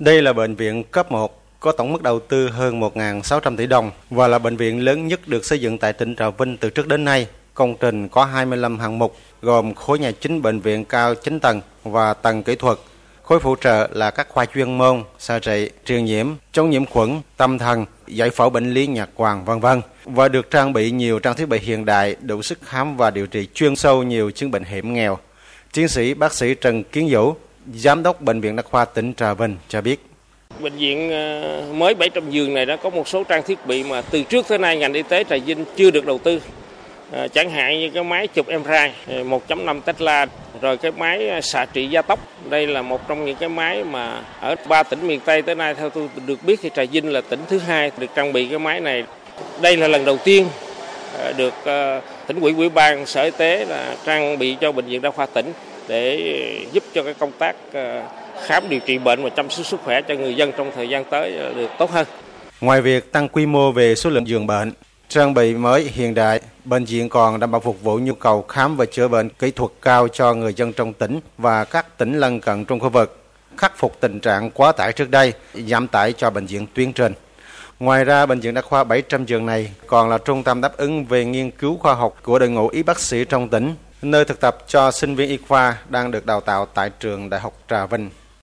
Đây là bệnh viện cấp 1 có tổng mức đầu tư hơn 1.600 tỷ đồng và là bệnh viện lớn nhất được xây dựng tại tỉnh Trà Vinh từ trước đến nay. Công trình có 25 hạng mục gồm khối nhà chính bệnh viện cao 9 tầng và tầng kỹ thuật. Khối phụ trợ là các khoa chuyên môn, xa trị, truyền nhiễm, chống nhiễm khuẩn, tâm thần, giải phẫu bệnh lý nhạc hoàng vân vân và được trang bị nhiều trang thiết bị hiện đại đủ sức khám và điều trị chuyên sâu nhiều chứng bệnh hiểm nghèo. Tiến sĩ bác sĩ Trần Kiến Vũ, giám đốc bệnh viện Đa khoa tỉnh Trà Vinh cho biết. Bệnh viện ờ, mới 700 giường này đã có một số trang thiết bị mà từ trước tới nay ngành y tế Trà Vinh chưa được đầu tư. Ờ, chẳng hạn như cái máy chụp MRI 1.5 ờ, Tesla, rồi cái máy xạ trị gia tốc đây là một trong những cái máy mà ở ba tỉnh miền Tây tới nay, theo tôi được biết thì Trà Vinh là tỉnh thứ hai được trang bị cái máy này đây là lần đầu tiên được tỉnh ủy ủy ban sở y tế là trang bị cho bệnh viện đa khoa tỉnh để giúp cho cái công tác ờ, khám điều trị bệnh và chăm sóc sức khỏe cho người dân trong thời gian tới ờ, được tốt hơn. Ngoài việc tăng quy mô về số lượng giường bệnh, trang bị mới hiện đại, bệnh viện còn đảm bảo phục vụ nhu cầu khám và chữa bệnh kỹ thuật cao cho người dân trong tỉnh và các tỉnh lân cận trong khu vực, khắc phục tình trạng quá tải trước đây, giảm tải cho bệnh viện tuyến trên. Ngoài ra, Bệnh viện Đa khoa 700 giường này còn là trung tâm đáp ứng về nghiên cứu khoa học của đội ngũ y bác sĩ trong tỉnh, nơi thực tập cho sinh viên y khoa đang được đào tạo tại trường Đại học Trà Vinh.